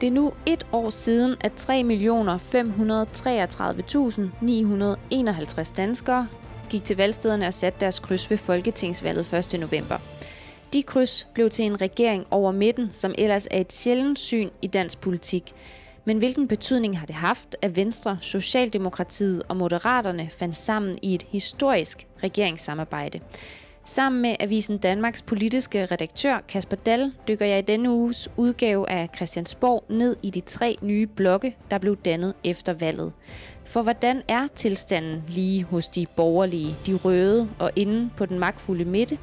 Det er nu et år siden, at 3.533.951 danskere gik til valgstederne og satte deres kryds ved Folketingsvalget 1. november. De kryds blev til en regering over midten, som ellers er et sjældent syn i dansk politik. Men hvilken betydning har det haft, at Venstre, Socialdemokratiet og Moderaterne fandt sammen i et historisk regeringssamarbejde? Sammen med Avisen Danmarks politiske redaktør Kasper Dall dykker jeg i denne uges udgave af Christiansborg ned i de tre nye blokke, der blev dannet efter valget. For hvordan er tilstanden lige hos de borgerlige, de røde og inde på den magtfulde midte?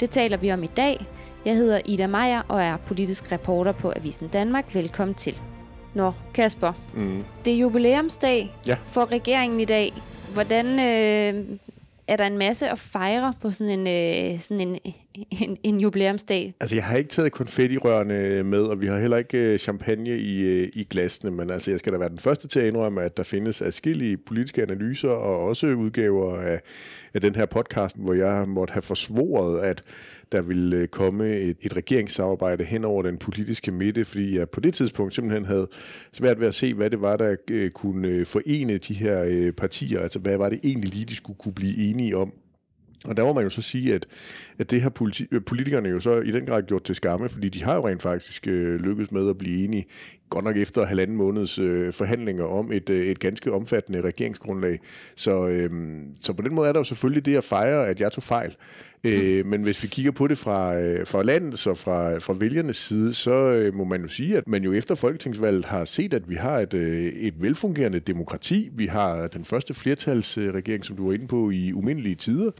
Det taler vi om i dag. Jeg hedder Ida Meier og er politisk reporter på Avisen Danmark. Velkommen til. Nå, Kasper. Mm. Det er jubilæumsdag ja. for regeringen i dag. Hvordan øh, er der en masse at fejre på sådan en, øh, sådan en, en, en jubilæumsdag? Altså, jeg har ikke taget konfettirørene med, og vi har heller ikke øh, champagne i, øh, i glasene, men altså, jeg skal da være den første til at indrømme, at der findes adskillige politiske analyser og også udgaver af, af den her podcast, hvor jeg måtte have forsvoret, at der ville øh, komme et, et regeringssamarbejde hen over den politiske midte, fordi jeg på det tidspunkt simpelthen havde svært ved at se, hvad det var, der øh, kunne øh, forene de her øh, partier. Altså, hvad var det egentlig lige, de skulle kunne blive enige om? Og der må man jo så sige, at, at det har politi- politikerne jo så i den grad gjort til skamme, fordi de har jo rent faktisk øh, lykkedes med at blive enige, godt nok efter halvanden måneds øh, forhandlinger om et, øh, et ganske omfattende regeringsgrundlag. Så, øh, så på den måde er der jo selvfølgelig det at fejre, at jeg tog fejl. Øh, men hvis vi kigger på det fra, øh, fra landets og fra, fra vælgernes side, så øh, må man jo sige, at man jo efter folketingsvalget har set, at vi har et, øh, et velfungerende demokrati. Vi har den første flertalsregering, som du var inde på, i umindelige tider.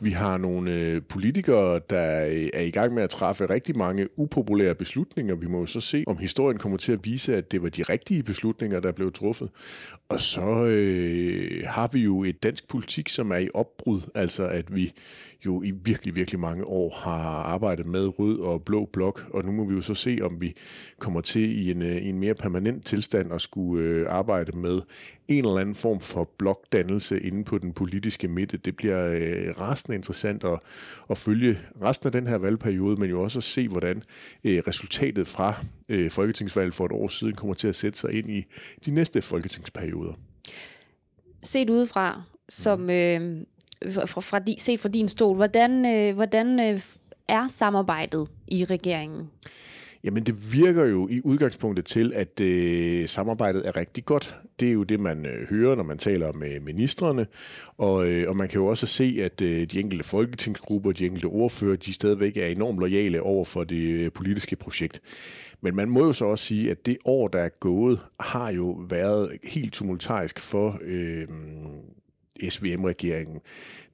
Vi har nogle øh, politikere, der øh, er i gang med at træffe rigtig mange upopulære beslutninger. Vi må jo så se, om historien kommer til at vise, at det var de rigtige beslutninger, der blev truffet. Og så øh, har vi jo et dansk politik, som er i opbrud. Altså at vi jo i virkelig, virkelig mange år har arbejdet med rød og blå blok, og nu må vi jo så se, om vi kommer til i en, øh, i en mere permanent tilstand at skulle øh, arbejde med en eller anden form for blokdannelse inde på den politiske midte. Det bliver øh, resten interessant at, at følge resten af den her valgperiode, men jo også at se, hvordan øh, resultatet fra øh, folketingsvalget for et år siden kommer til at sætte sig ind i de næste folketingsperioder. Set udefra, som mm. øh, fra, fra, set fra din stol, hvordan, øh, hvordan øh, er samarbejdet i regeringen? Jamen det virker jo i udgangspunktet til, at øh, samarbejdet er rigtig godt. Det er jo det, man øh, hører, når man taler med ministerne. Og, øh, og man kan jo også se, at øh, de enkelte folketingsgrupper, de enkelte ordfører, de stadigvæk er enormt lojale over for det øh, politiske projekt. Men man må jo så også sige, at det år, der er gået, har jo været helt tumultarisk for øh, SVM-regeringen.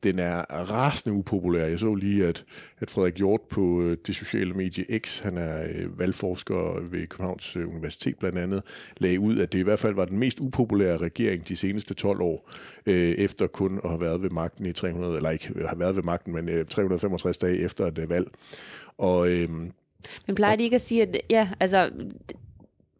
Den er rasende upopulær. Jeg så lige, at, at Frederik Hjort på øh, det sociale medie X, han er øh, valgforsker ved Københavns øh, Universitet blandt andet, lagde ud, at det i hvert fald var den mest upopulære regering de seneste 12 år, øh, efter kun at have været ved magten i 300, eller ikke have været ved magten, men øh, 365 dage efter et valg. Og, øh, men plejer de ikke at sige, at ja, altså,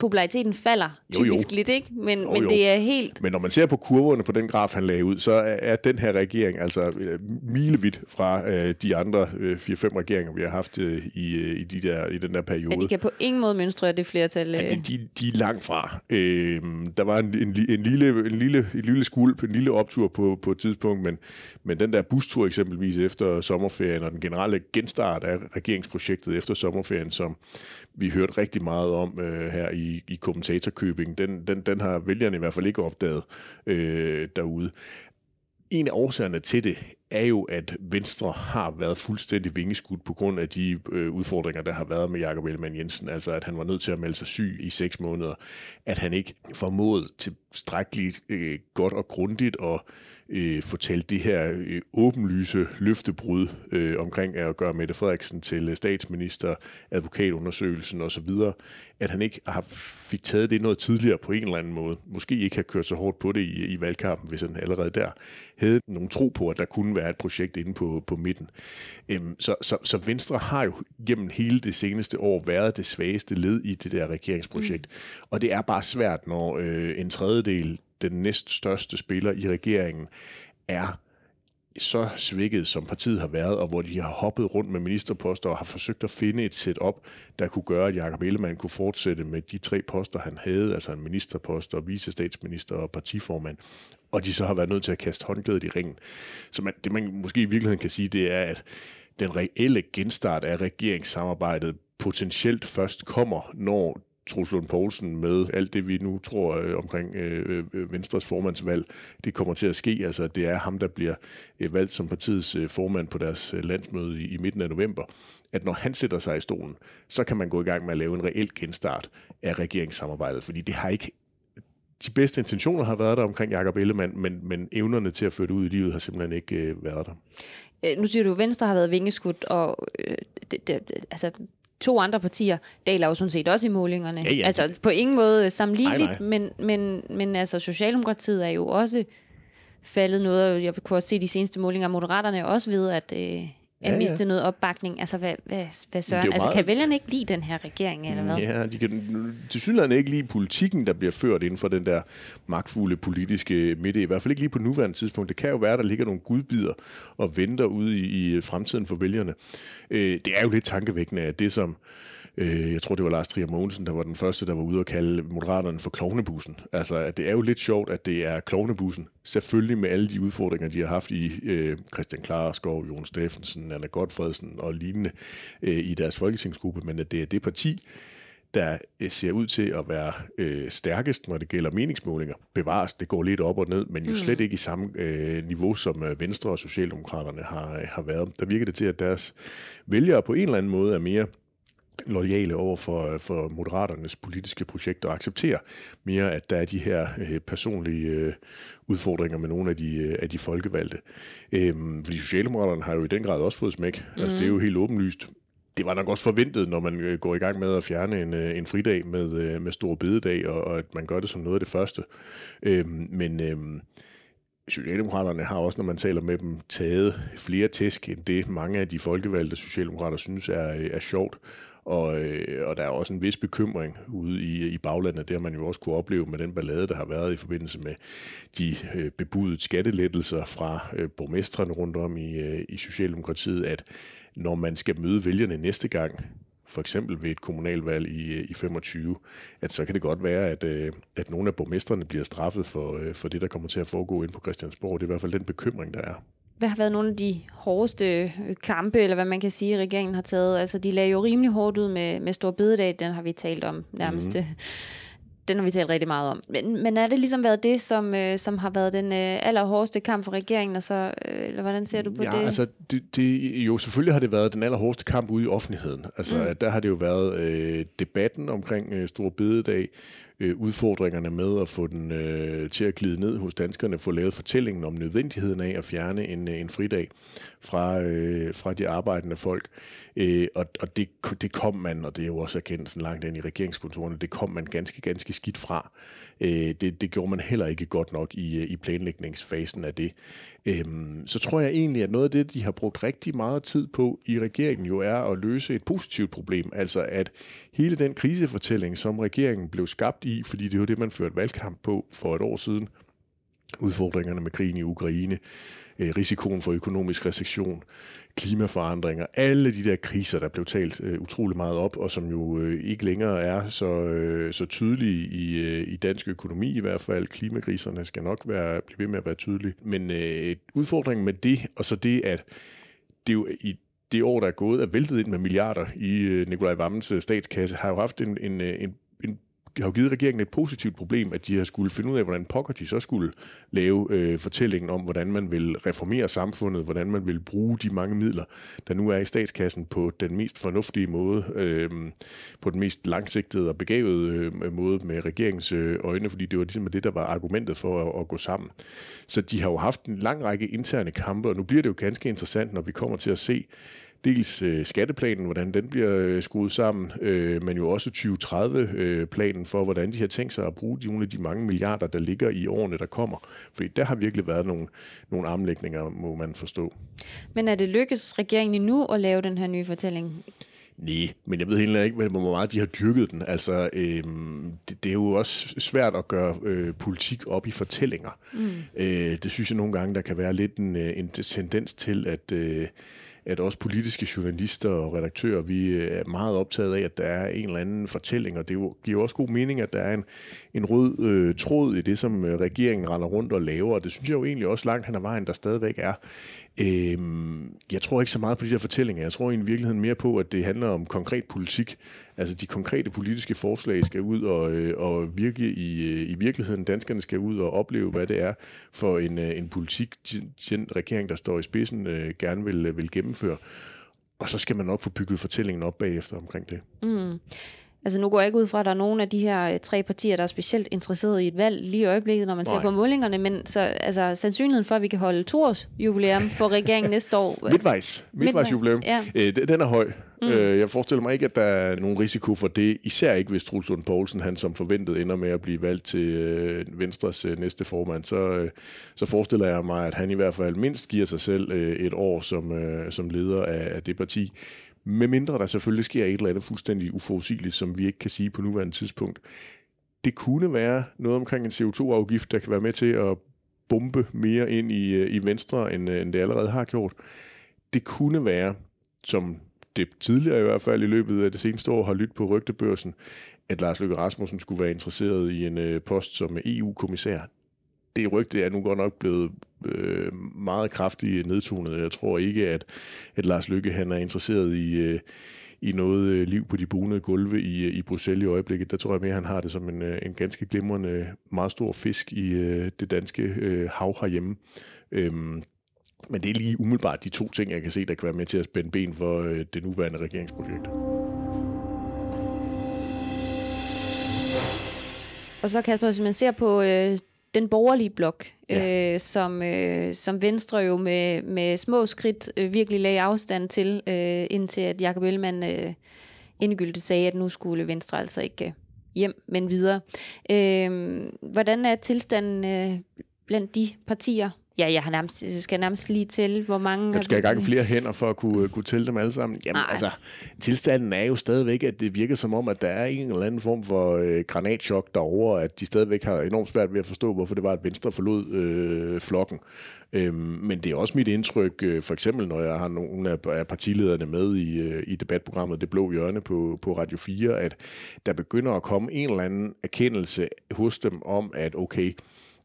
populariteten falder typisk jo, jo. lidt, ikke? Men, jo, men jo. det er helt... Men når man ser på kurverne på den graf, han lagde ud, så er, den her regering altså øh, milevidt fra øh, de andre øh, 4-5 regeringer, vi har haft øh, i, øh, i, de der, i den der periode. Ja, de kan på ingen måde mønstre det flertal. Øh... Ja, de, de er langt fra. Øh, der var en, en, en, lille, en, lille, en lille skulp, en lille optur på, på et tidspunkt, men, men den der bustur eksempelvis efter sommerferien, og den generelle genstart af regeringsprojektet efter sommerferien, som vi hørte rigtig meget om øh, her i, i kommentatorkøbing, den, den, den har vælgerne i hvert fald ikke opdaget øh, derude. En af årsagerne til det er jo, at Venstre har været fuldstændig vingeskudt på grund af de øh, udfordringer, der har været med Jakob Ellemann Jensen. Altså, at han var nødt til at melde sig syg i seks måneder. At han ikke formåede tilstrækkeligt øh, godt og grundigt og øh, fortalt det her øh, åbenlyse løftebrud øh, omkring at gøre Mette Frederiksen til øh, statsminister, advokatundersøgelsen osv., at han ikke har fik taget det noget tidligere på en eller anden måde. Måske ikke har kørt så hårdt på det i, i valgkampen, hvis han allerede der havde nogen tro på, at der kunne være et projekt inde på, på midten. Øhm, så, så, så Venstre har jo gennem hele det seneste år været det svageste led i det der regeringsprojekt. Mm. Og det er bare svært, når øh, en tredjedel den næststørste spiller i regeringen, er så svækket, som partiet har været, og hvor de har hoppet rundt med ministerposter og har forsøgt at finde et setup, der kunne gøre, at Jacob Ellemann kunne fortsætte med de tre poster, han havde, altså en ministerpost og vicestatsminister og partiformand, og de så har været nødt til at kaste håndklædet i ringen. Så man, det man måske i virkeligheden kan sige, det er, at den reelle genstart af regeringssamarbejdet potentielt først kommer, når Truls Lund Poulsen med alt det, vi nu tror øh, omkring øh, øh, Venstres formandsvalg, det kommer til at ske. Altså, det er ham, der bliver øh, valgt som partiets øh, formand på deres øh, landsmøde i, i midten af november. At når han sætter sig i stolen, så kan man gå i gang med at lave en reel genstart af regeringssamarbejdet, fordi det har ikke de bedste intentioner har været der omkring Jakob Ellemann, men, men evnerne til at føre det ud i livet har simpelthen ikke øh, været der. Øh, nu siger du, at Venstre har været vingeskudt, og øh, det, det, altså, to andre partier deler jo sådan set også i målingerne. Ja, ja. Altså på ingen måde sammenligneligt, men, men, men altså Socialdemokratiet er jo også faldet noget, jeg kunne også se de seneste målinger, Moderaterne er også ved at, øh, Ja, ja. miste noget opbakning. Altså hvad, hvad, hvad søren? Altså meget- kan vælgerne ikke lide den her regering, eller hvad? Ja, de kan til synligheden ikke lide politikken, der bliver ført inden for den der magtfulde politiske midte. I hvert fald ikke lige på nuværende tidspunkt. Det kan jo være, der ligger nogle gudbider og venter ude i, i fremtiden for vælgerne. Øh, det er jo lidt tankevækkende, at det som Øh, jeg tror, det var Lars Trier Mogensen, der var den første, der var ude og kalde Moderaterne for klovnebussen. Altså, at det er jo lidt sjovt, at det er klovnebussen. Selvfølgelig med alle de udfordringer, de har haft i øh, Christian Klarskov, Jon Steffensen, Anna Godfredsen og lignende øh, i deres folketingsgruppe, men at det er det parti, der øh, ser ud til at være øh, stærkest, når det gælder meningsmålinger. Bevares, det går lidt op og ned, men jo slet ikke i samme øh, niveau, som øh, Venstre og Socialdemokraterne har, øh, har været. Der virker det til, at deres vælgere på en eller anden måde er mere lojale over for, for Moderaternes politiske projekt og accepterer mere, at der er de her øh, personlige øh, udfordringer med nogle af de, øh, af de folkevalgte. Øhm, fordi Socialdemokraterne har jo i den grad også fået smæk. Mm. Altså, det er jo helt åbenlyst. Det var nok også forventet, når man går i gang med at fjerne en, en fridag med, med stor bededag, og, og at man gør det som noget af det første. Øhm, men øhm, Socialdemokraterne har også, når man taler med dem, taget flere tæsk end det, mange af de folkevalgte socialdemokrater synes er, er sjovt. Og, øh, og der er også en vis bekymring ude i, i baglandet. Det har man jo også kunne opleve med den ballade, der har været i forbindelse med de øh, bebudede skattelettelser fra øh, borgmestrene rundt om i, øh, i Socialdemokratiet, at når man skal møde vælgerne næste gang, for eksempel ved et kommunalvalg i, øh, i 25, at så kan det godt være, at, øh, at nogle af borgmesterne bliver straffet for, øh, for det, der kommer til at foregå ind på Christiansborg. Det er i hvert fald den bekymring, der er. Hvad har været nogle af de hårdeste øh, kampe, eller hvad man kan sige, regeringen har taget? Altså, de lagde jo rimelig hårdt ud med, med Stor Bededag, den har vi talt om nærmest. Mm. Den har vi talt rigtig meget om. Men, men er det ligesom været det, som, øh, som har været den øh, allerhårdeste kamp for regeringen, og så, øh, eller hvordan ser du på ja, det? altså, det, det, jo, selvfølgelig har det været den allerhårdeste kamp ude i offentligheden. Altså, mm. der har det jo været øh, debatten omkring øh, Stor Bededag, øh, udfordringerne med at få den øh, til at glide ned hos danskerne, få lavet fortællingen om nødvendigheden af at fjerne en, øh, en fridag fra, øh, fra de arbejdende folk. Øh, og og det, det kom man, og det er jo også erkendelsen langt ind i regeringskontorene, det kom man ganske, ganske skidt fra. Øh, det, det gjorde man heller ikke godt nok i, øh, i planlægningsfasen af det øhm, så tror jeg egentlig, at noget af det, de har brugt rigtig meget tid på i regeringen, jo er at løse et positivt problem. Altså at hele den krisefortælling, som regeringen blev skabt i, fordi det var det, man førte valgkamp på for et år siden, udfordringerne med krigen i Ukraine, Øh, risikoen for økonomisk recession, klimaforandringer, alle de der kriser, der blev talt øh, utrolig meget op, og som jo øh, ikke længere er så, øh, så tydelige i, øh, i dansk økonomi i hvert fald. Klimakriserne skal nok være, blive ved med at være tydelige. Men øh, udfordringen med det, og så det, at det jo i det år, der er gået, er væltet ind med milliarder i øh, Nikolaj Vammens øh, statskasse, har jo haft en, en, øh, en har jo givet regeringen et positivt problem, at de har skulle finde ud af, hvordan pokker de så skulle lave øh, fortællingen om, hvordan man vil reformere samfundet, hvordan man vil bruge de mange midler, der nu er i statskassen på den mest fornuftige måde, øh, på den mest langsigtede og begavede øh, måde med regeringens øh, øjne, fordi det var ligesom det, der var argumentet for at, at gå sammen. Så de har jo haft en lang række interne kampe, og nu bliver det jo ganske interessant, når vi kommer til at se dels øh, skatteplanen, hvordan den bliver øh, skruet sammen, øh, men jo også 2030-planen øh, for, hvordan de har tænkt sig at bruge de, nogle af de mange milliarder, der ligger i årene, der kommer. Fordi der har virkelig været nogle, nogle armlægninger, må man forstå. Men er det lykkes regeringen endnu at lave den her nye fortælling? Nej, men jeg ved heller ikke, hvor meget de har dyrket den. Altså, øhm, det, det er jo også svært at gøre øh, politik op i fortællinger. Mm. Øh, det synes jeg nogle gange, der kan være lidt en, øh, en tendens til, at... Øh, at også politiske journalister og redaktører, vi øh, er meget optaget af, at der er en eller anden fortælling, og det giver også god mening, at der er en, en rød øh, tråd i det, som øh, regeringen render rundt og laver, og det synes jeg jo egentlig også langt hen ad vejen, der stadigvæk er. Øhm, jeg tror ikke så meget på de der fortællinger. Jeg tror i virkeligheden mere på, at det handler om konkret politik. Altså de konkrete politiske forslag skal ud og, øh, og virke i, øh, i virkeligheden. Danskerne skal ud og opleve, hvad det er for en, øh, en politik, den regering, der står i spidsen, øh, gerne vil, øh, vil gennemføre. Og så skal man nok få bygget fortællingen op bagefter omkring det. Mm. Altså nu går jeg ikke ud fra, at der er nogen af de her øh, tre partier, der er specielt interesseret i et valg lige i øjeblikket, når man Nej. ser på målingerne, men så, altså, sandsynligheden for, at vi kan holde Tors jubilæum for regeringen næste år... Midtvejs. Midtvejs jubilæum. Ja. Øh, den er høj. Mm. Øh, jeg forestiller mig ikke, at der er nogen risiko for det, især ikke hvis Truls Lund Poulsen, han som forventet ender med at blive valgt til øh, Venstres øh, næste formand, så, øh, så forestiller jeg mig, at han i hvert fald mindst giver sig selv øh, et år som, øh, som leder af, af det parti. Med mindre der selvfølgelig sker et eller andet fuldstændig uforudsigeligt, som vi ikke kan sige på nuværende tidspunkt. Det kunne være noget omkring en CO2-afgift, der kan være med til at bombe mere ind i, øh, i Venstre, end, øh, end det allerede har gjort. Det kunne være, som det tidligere i hvert fald i løbet af det seneste år har lyttet på rygtebørsen, at Lars Løkke Rasmussen skulle være interesseret i en øh, post som EU-kommissær. Det rygte er nu godt nok blevet øh, meget kraftigt nedtonet. Jeg tror ikke, at, at Lars Lykke han er interesseret i, øh, i noget øh, liv på de bunede gulve i, øh, i Bruxelles i øjeblikket. Der tror jeg mere, at han har det som en, øh, en ganske glimrende, meget stor fisk i øh, det danske øh, hav herhjemme. Øhm, men det er lige umiddelbart de to ting, jeg kan se, der kan være med til at spænde ben for øh, det nuværende regeringsprojekt. Og så Kasper, hvis man ser på øh, den borgerlige blok, ja. øh, som, øh, som Venstre jo med, med små skridt øh, virkelig lagde afstand til, øh, indtil at Jacob Ellemann øh, endegyldigt sagde, at nu skulle Venstre altså ikke øh, hjem, men videre. Øh, hvordan er tilstanden øh, blandt de partier, Ja, jeg har nærmest, skal nærmest lige tælle, hvor mange... Jeg skal i gang flere hænder for at kunne, kunne tælle dem alle sammen. Jamen, Ej. altså, tilstanden er jo stadigvæk, at det virker som om, at der er en eller anden form for øh, granatchok derovre, at de stadigvæk har enormt svært ved at forstå, hvorfor det var, at Venstre forlod øh, flokken. Øhm, men det er også mit indtryk, øh, for eksempel når jeg har nogle af partilederne med i, øh, i debatprogrammet Det Blå Hjørne på, på Radio 4, at der begynder at komme en eller anden erkendelse hos dem om, at okay,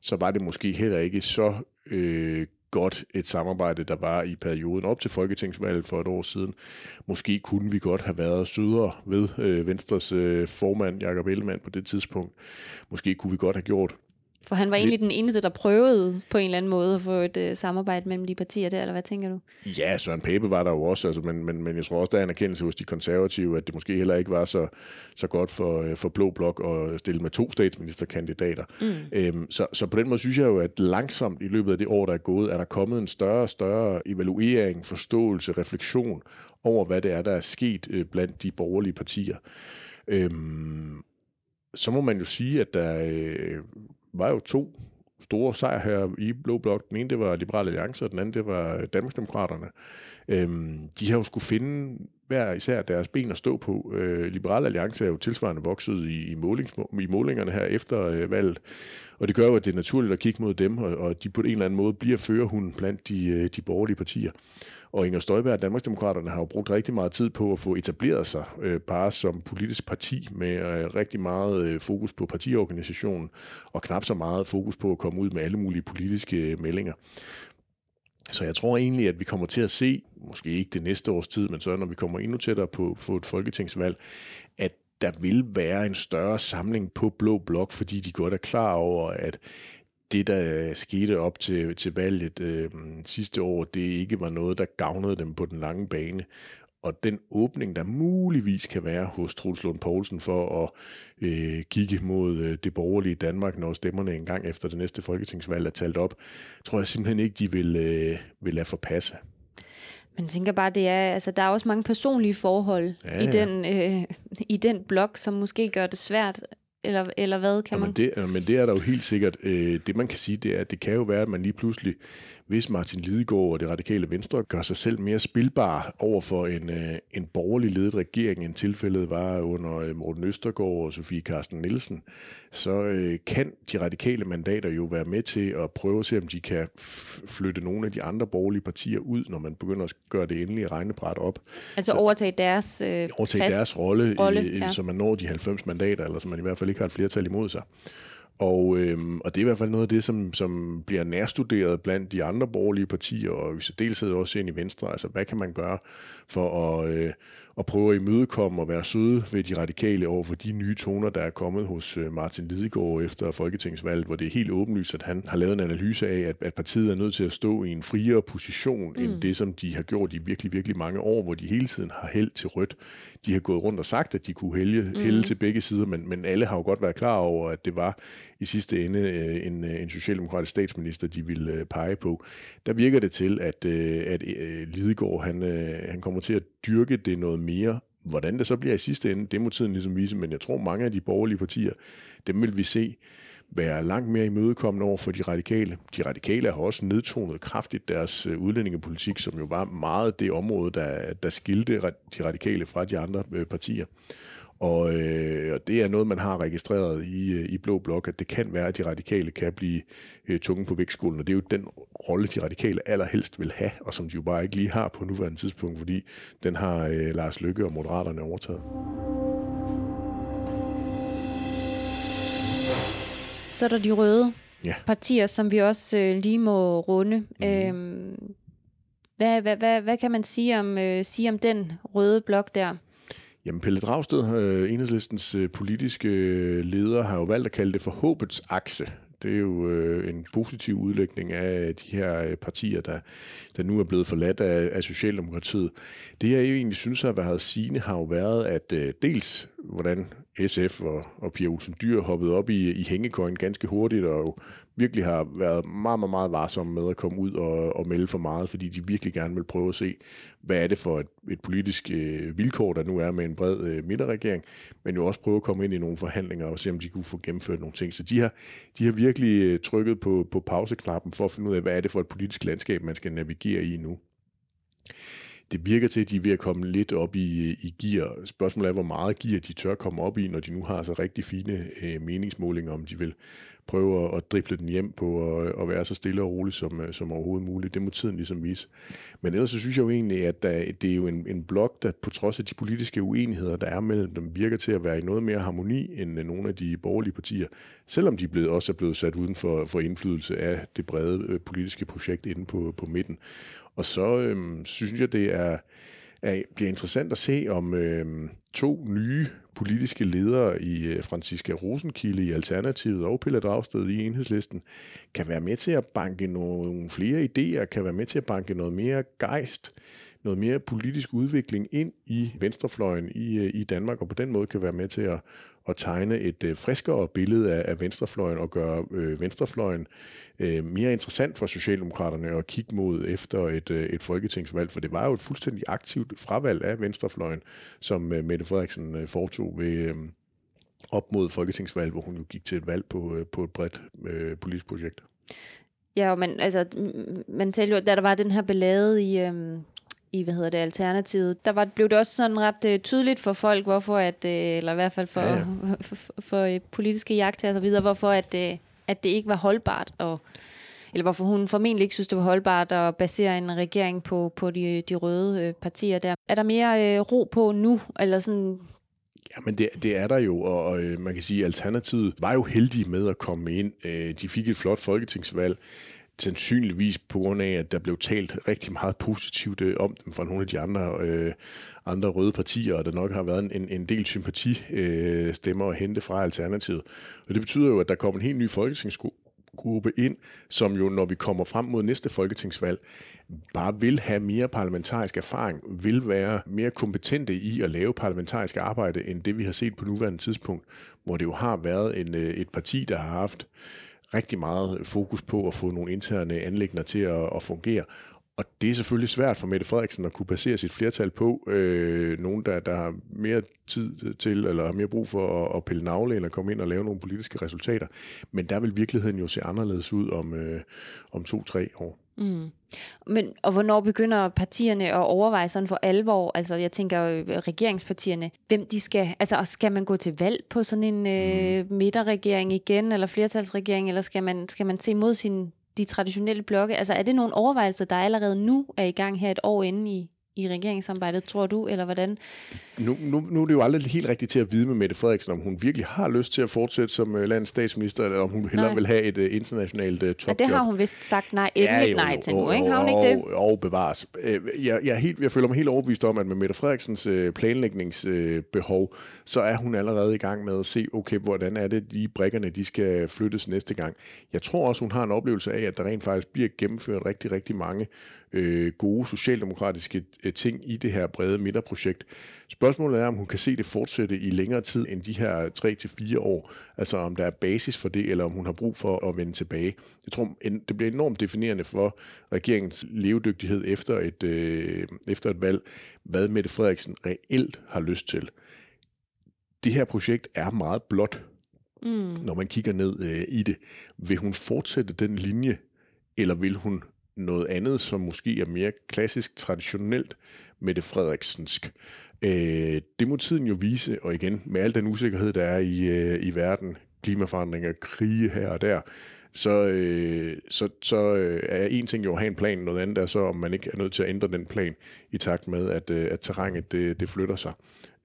så var det måske heller ikke så øh, godt et samarbejde, der var i perioden op til Folketingsvalget for et år siden. Måske kunne vi godt have været sødere ved øh, Venstres øh, formand, Jakob Ellemann, på det tidspunkt. Måske kunne vi godt have gjort for han var egentlig den eneste, der prøvede på en eller anden måde at få et uh, samarbejde mellem de partier der, eller hvad tænker du? Ja, Søren Pape var der jo også, altså, men, men, men jeg tror også, der er en erkendelse hos de konservative, at det måske heller ikke var så, så godt for, uh, for Blå Blok at stille med to statsministerkandidater. Mm. Øhm, så, så på den måde synes jeg jo, at langsomt i løbet af det år, der er gået, er der kommet en større og større evaluering, forståelse, refleksion over, hvad det er, der er sket uh, blandt de borgerlige partier. Øhm, så må man jo sige, at der øh, var jo to store sejre her i Blå Blok. Den ene, det var Liberale Alliance, og den anden, det var Danmarksdemokraterne. Øhm, de har jo skulle finde hver især deres ben at stå på. Øh, Liberal Alliance er jo tilsvarende vokset i, i, målings, i målingerne her efter øh, valget, og det gør jo, at det er naturligt at kigge mod dem, og, og de på en eller anden måde bliver førerhunden blandt de, øh, de borgerlige partier. Og Inger Støjberg og Danmarksdemokraterne har jo brugt rigtig meget tid på at få etableret sig øh, bare som politisk parti med øh, rigtig meget øh, fokus på partiorganisationen og knap så meget fokus på at komme ud med alle mulige politiske øh, meldinger. Så jeg tror egentlig, at vi kommer til at se, måske ikke det næste års tid, men så når vi kommer endnu tættere på, på et folketingsvalg, at der vil være en større samling på Blå Blok, fordi de godt er klar over, at det, der skete op til, til valget øh, sidste år, det ikke var noget, der gavnede dem på den lange bane. Og den åbning, der muligvis kan være hos Truls Lund Poulsen for at øh, kigge mod øh, det borgerlige Danmark, når stemmerne engang efter det næste folketingsvalg er talt op, tror jeg simpelthen ikke, de vil, øh, vil lade forpasse. Men jeg tænker bare, det er, altså, der er også mange personlige forhold ja, ja. i, den, øh, i den blok, som måske gør det svært eller, eller hvad kan man? Men det, men det er der jo helt sikkert. Øh, det man kan sige, det er, at det kan jo være, at man lige pludselig hvis Martin Lidegaard og det radikale venstre gør sig selv mere spilbar over for en, øh, en borgerlig ledet regering, end tilfældet var under øh, Morten Østergaard og Sofie Carsten Nielsen, så øh, kan de radikale mandater jo være med til at prøve at se, om de kan flytte nogle af de andre borgerlige partier ud, når man begynder at gøre det endelige regnebræt op. Altså så, overtage deres øh, Overtage plads. deres rolle, rolle i, ja. så man når de 90 mandater, eller så man i hvert fald ikke har et flertal imod sig. Og, øhm, og det er i hvert fald noget af det, som, som bliver nærstuderet blandt de andre borgerlige partier, og i særdeleshed også ind i Venstre. Altså, hvad kan man gøre for at, øh, at prøve at imødekomme og være søde ved de radikale over for de nye toner, der er kommet hos øh, Martin Lidegaard efter Folketingsvalget, hvor det er helt åbenlyst, at han har lavet en analyse af, at, at partiet er nødt til at stå i en friere position, mm. end det, som de har gjort i virkelig, virkelig mange år, hvor de hele tiden har held til rødt. De har gået rundt og sagt, at de kunne hælde, mm. hælde til begge sider, men, men alle har jo godt været klar over, at det var i sidste ende øh, en, øh, en socialdemokratisk statsminister, de ville pege på. Der virker det til, at, at Lidegaard han, han kommer til at dyrke det noget mere. Hvordan det så bliver i sidste ende, det må tiden ligesom vise, men jeg tror mange af de borgerlige partier, dem vil vi se være langt mere imødekommende over for de radikale. De radikale har også nedtonet kraftigt deres øh, udlændingepolitik, som jo var meget det område, der, der skilte de radikale fra de andre øh, partier. Og, øh, og det er noget, man har registreret i, øh, i Blå Blok, at det kan være, at de radikale kan blive øh, tunge på vægtskolen, og det er jo den rolle, de radikale allerhelst vil have, og som de jo bare ikke lige har på nuværende tidspunkt, fordi den har øh, Lars Lykke og Moderaterne overtaget. Så er der de røde ja. partier, som vi også øh, lige må runde. Mm. Øhm, hvad, hvad, hvad, hvad kan man sige om, øh, sige om den røde blok der? Jamen Pelle Dragsted, øh, enhedslistens øh, politiske øh, leder, har jo valgt at kalde det for håbets akse. Det er jo øh, en positiv udlægning af de her øh, partier, der, der nu er blevet forladt af, af Socialdemokratiet. Det jeg egentlig synes har været sigende, har jo været, at øh, dels hvordan SF og, og Pia Olsen Dyr hoppet op i, i hængekøjen ganske hurtigt, og jo virkelig har været meget, meget, meget varsomme med at komme ud og, og melde for meget, fordi de virkelig gerne vil prøve at se, hvad er det for et, et politisk øh, vilkår, der nu er med en bred øh, midterregering, men jo også prøve at komme ind i nogle forhandlinger og se, om de kunne få gennemført nogle ting. Så de har, de har virkelig øh, trykket på, på pauseknappen for at finde ud af, hvad er det for et politisk landskab, man skal navigere i nu det virker til, at de er ved at komme lidt op i, i gear. Spørgsmålet er, hvor meget gear de tør komme op i, når de nu har så rigtig fine øh, meningsmålinger, om de vil prøve at drible den hjem på at, at være så stille og rolig som, øh, som overhovedet muligt. Det må tiden ligesom vise. Men ellers så synes jeg jo egentlig, at øh, der, det er jo en, en blok, der på trods af de politiske uenigheder, der er mellem dem, virker til at være i noget mere harmoni end øh, nogle af de borgerlige partier, selvom de blevet, også er blevet sat uden for, for indflydelse af det brede politiske projekt inde på, på midten. Og så øhm, synes jeg, det er, er, bliver interessant at se, om øh, to nye politiske ledere i øh, Franziska Rosenkilde i Alternativet og Pelle Dragsted i Enhedslisten kan være med til at banke nogle flere idéer, kan være med til at banke noget mere gejst, noget mere politisk udvikling ind i venstrefløjen i, øh, i Danmark, og på den måde kan være med til at, at tegne et øh, friskere billede af, af venstrefløjen og gøre øh, venstrefløjen øh, mere interessant for Socialdemokraterne at kigge mod efter et, øh, et folketingsvalg, for det var jo et fuldstændig aktivt fravalg af venstrefløjen, som øh, Mette Frederiksen øh, foretog ved, øh, op mod folketingsvalg, hvor hun jo gik til et valg på, øh, på et bredt øh, politisk projekt. Ja, men altså, man talte jo, da der var den her belade i, øhm, i, hvad hedder det, Alternativet, der var, blev det også sådan ret øh, tydeligt for folk, hvorfor at, øh, eller i hvert fald for, ja, ja. for, for, for øh, politiske jagter og så videre, hvorfor at, øh, at det ikke var holdbart, og, eller hvorfor hun formentlig ikke synes, det var holdbart at basere en regering på, på de, de røde øh, partier der. Er der mere øh, ro på nu, eller sådan Ja, men det, det er der jo, og, og øh, man kan sige, at Alternativet var jo heldige med at komme ind. Øh, de fik et flot folketingsvalg sandsynligvis på grund af, at der blev talt rigtig meget positivt øh, om dem fra nogle af de andre, øh, andre røde partier, og der nok har været en, en del sympatistemmer øh, at hente fra Alternativet. Og det betyder jo, at der kommer en helt ny folketingsgruppe ind, som jo, når vi kommer frem mod næste folketingsvalg, bare vil have mere parlamentarisk erfaring, vil være mere kompetente i at lave parlamentarisk arbejde, end det vi har set på nuværende tidspunkt, hvor det jo har været en, øh, et parti, der har haft rigtig meget fokus på at få nogle interne anlægner til at, at fungere. Og det er selvfølgelig svært for Mette Frederiksen at kunne basere sit flertal på. Øh, nogen, der, der har mere tid til, eller har mere brug for at, at pille navle, eller komme ind og lave nogle politiske resultater. Men der vil virkeligheden jo se anderledes ud om, øh, om to-tre år. Mm. Men, og hvornår begynder partierne at overveje sådan for alvor, altså jeg tænker øh, regeringspartierne, hvem de skal, altså skal man gå til valg på sådan en øh, mm. midterregering igen, eller flertalsregering, eller skal man, skal man se mod sin, de traditionelle blokke? Altså er det nogle overvejelser, der allerede nu er i gang her et år inde i, i regeringssamarbejdet, tror du, eller hvordan? Nu, nu, nu er det jo aldrig helt rigtigt til at vide med Mette Frederiksen, om hun virkelig har lyst til at fortsætte som uh, landets statsminister, eller om hun hellere nej. vil have et uh, internationalt uh, topjob. Ja, det har hun vist sagt nej, endeligt ja, jo, nej til nu, ikke? Har hun ikke det? Og, bevares. Jeg, jeg, helt, jeg føler mig helt overbevist om, at med Mette Frederiksens uh, planlægningsbehov, uh, så er hun allerede i gang med at se, okay, hvordan er det, de brikkerne, de skal flyttes næste gang. Jeg tror også, hun har en oplevelse af, at der rent faktisk bliver gennemført rigtig, rigtig mange øh, gode socialdemokratiske øh, ting i det her brede midterprojekt. Spørgsmålet er, om hun kan se det fortsætte i længere tid end de her 3-4 år. Altså om der er basis for det, eller om hun har brug for at vende tilbage. Jeg tror, det bliver enormt definerende for regeringens levedygtighed efter et, øh, efter et valg, hvad Mette Frederiksen reelt har lyst til. Det her projekt er meget blot, mm. når man kigger ned øh, i det. Vil hun fortsætte den linje, eller vil hun noget andet, som måske er mere klassisk, traditionelt Mette Frederiksensk. Øh, det må tiden jo vise, og igen, med al den usikkerhed, der er i, øh, i verden, klimaforandringer, krige her og der, så, øh, så, så øh, er en ting jo at have en plan, noget andet er så, om man ikke er nødt til at ændre den plan i takt med, at, øh, at terrænet det, det flytter sig.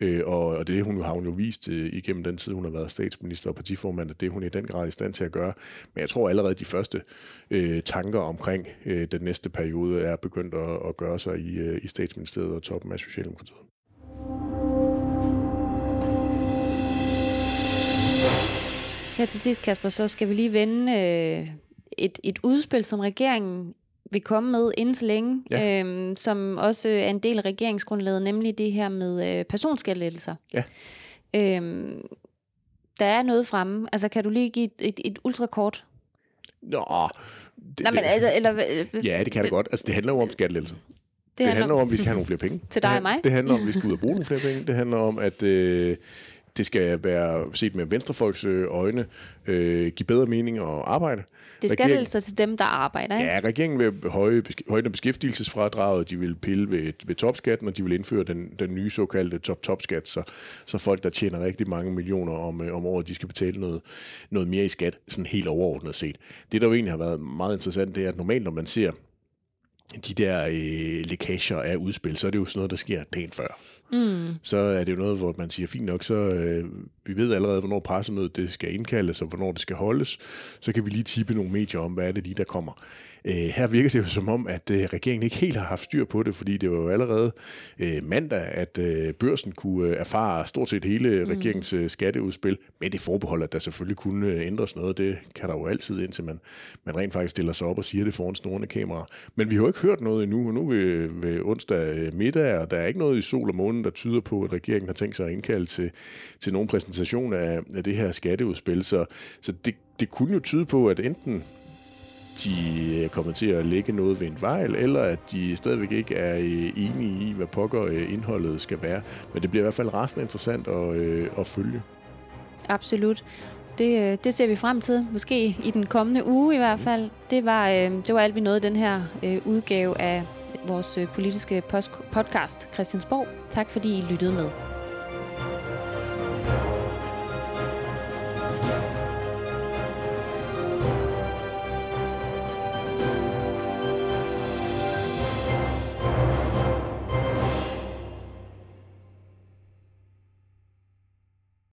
Øh, og, og det hun, har hun jo vist øh, igennem den tid, hun har været statsminister og partiformand, at det hun er i den grad i stand til at gøre. Men jeg tror allerede, de første øh, tanker omkring øh, den næste periode er begyndt at, at gøre sig i, øh, i statsministeriet og toppen af Socialdemokratiet. Her til sidst, Kasper, så skal vi lige vende øh, et, et udspil, som regeringen vil komme med inden så længe, ja. øhm, som også er en del af regeringsgrundlaget, nemlig det her med øh, personskattelettelser. Ja. Øhm, der er noget fremme. Altså, kan du lige give et, et, et ultrakort? Nå, det, Nej, men altså, eller, ja, det kan det godt. Altså, det handler jo om skattelettelser. Det, det handler om, om, at vi skal have nogle flere penge. Til dig og mig. Det handler om, at vi skal ud og bruge nogle flere penge. Det handler om, at øh, det skal være set med venstrefolks øh, øjne, øh, give bedre mening at arbejde. Det skal Regering... altså til dem, der arbejder, ikke? Ja, regeringen vil høje, højne beskæftigelsesfradraget, de vil pille ved, ved topskatten, og de vil indføre den, den nye såkaldte top-top-skat, så, så folk, der tjener rigtig mange millioner om, øh, om året, de skal betale noget, noget mere i skat, sådan helt overordnet set. Det, der jo egentlig har været meget interessant, det er, at normalt, når man ser de der øh, lækager af udspil, så er det jo sådan noget, der sker dagen før. Mm. Så er det jo noget, hvor man siger, fint nok, så øh, vi ved allerede, hvornår pressemødet det skal indkaldes, og hvornår det skal holdes. Så kan vi lige tippe nogle medier om, hvad er det lige, der kommer. Øh, her virker det jo som om, at øh, regeringen ikke helt har haft styr på det, fordi det var jo allerede øh, mandag, at øh, børsen kunne øh, erfare stort set hele mm. regeringens øh, skatteudspil, med det forbehold, at der selvfølgelig kunne øh, ændres noget. Det kan der jo altid, indtil man, man rent faktisk stiller sig op og siger det foran snorende kamera. Men vi har jo ikke hørt noget endnu, og nu ved, ved onsdag øh, middag, og der er ikke noget i sol og månen, der tyder på, at regeringen har tænkt sig at indkalde til, til nogen præsentation af, af det her skatteudspil. Så, så det, det kunne jo tyde på, at enten de øh, kommer til at lægge noget ved en fejl, eller at de stadigvæk ikke er øh, enige i, hvad pokker øh, indholdet skal være. Men det bliver i hvert fald resten interessant at, at følge. Absolut. Det, det ser vi frem til, måske i den kommende uge i hvert fald. Det var, det var alt, vi nåede den her udgave af vores politiske podcast Christiansborg. Tak fordi I lyttede med.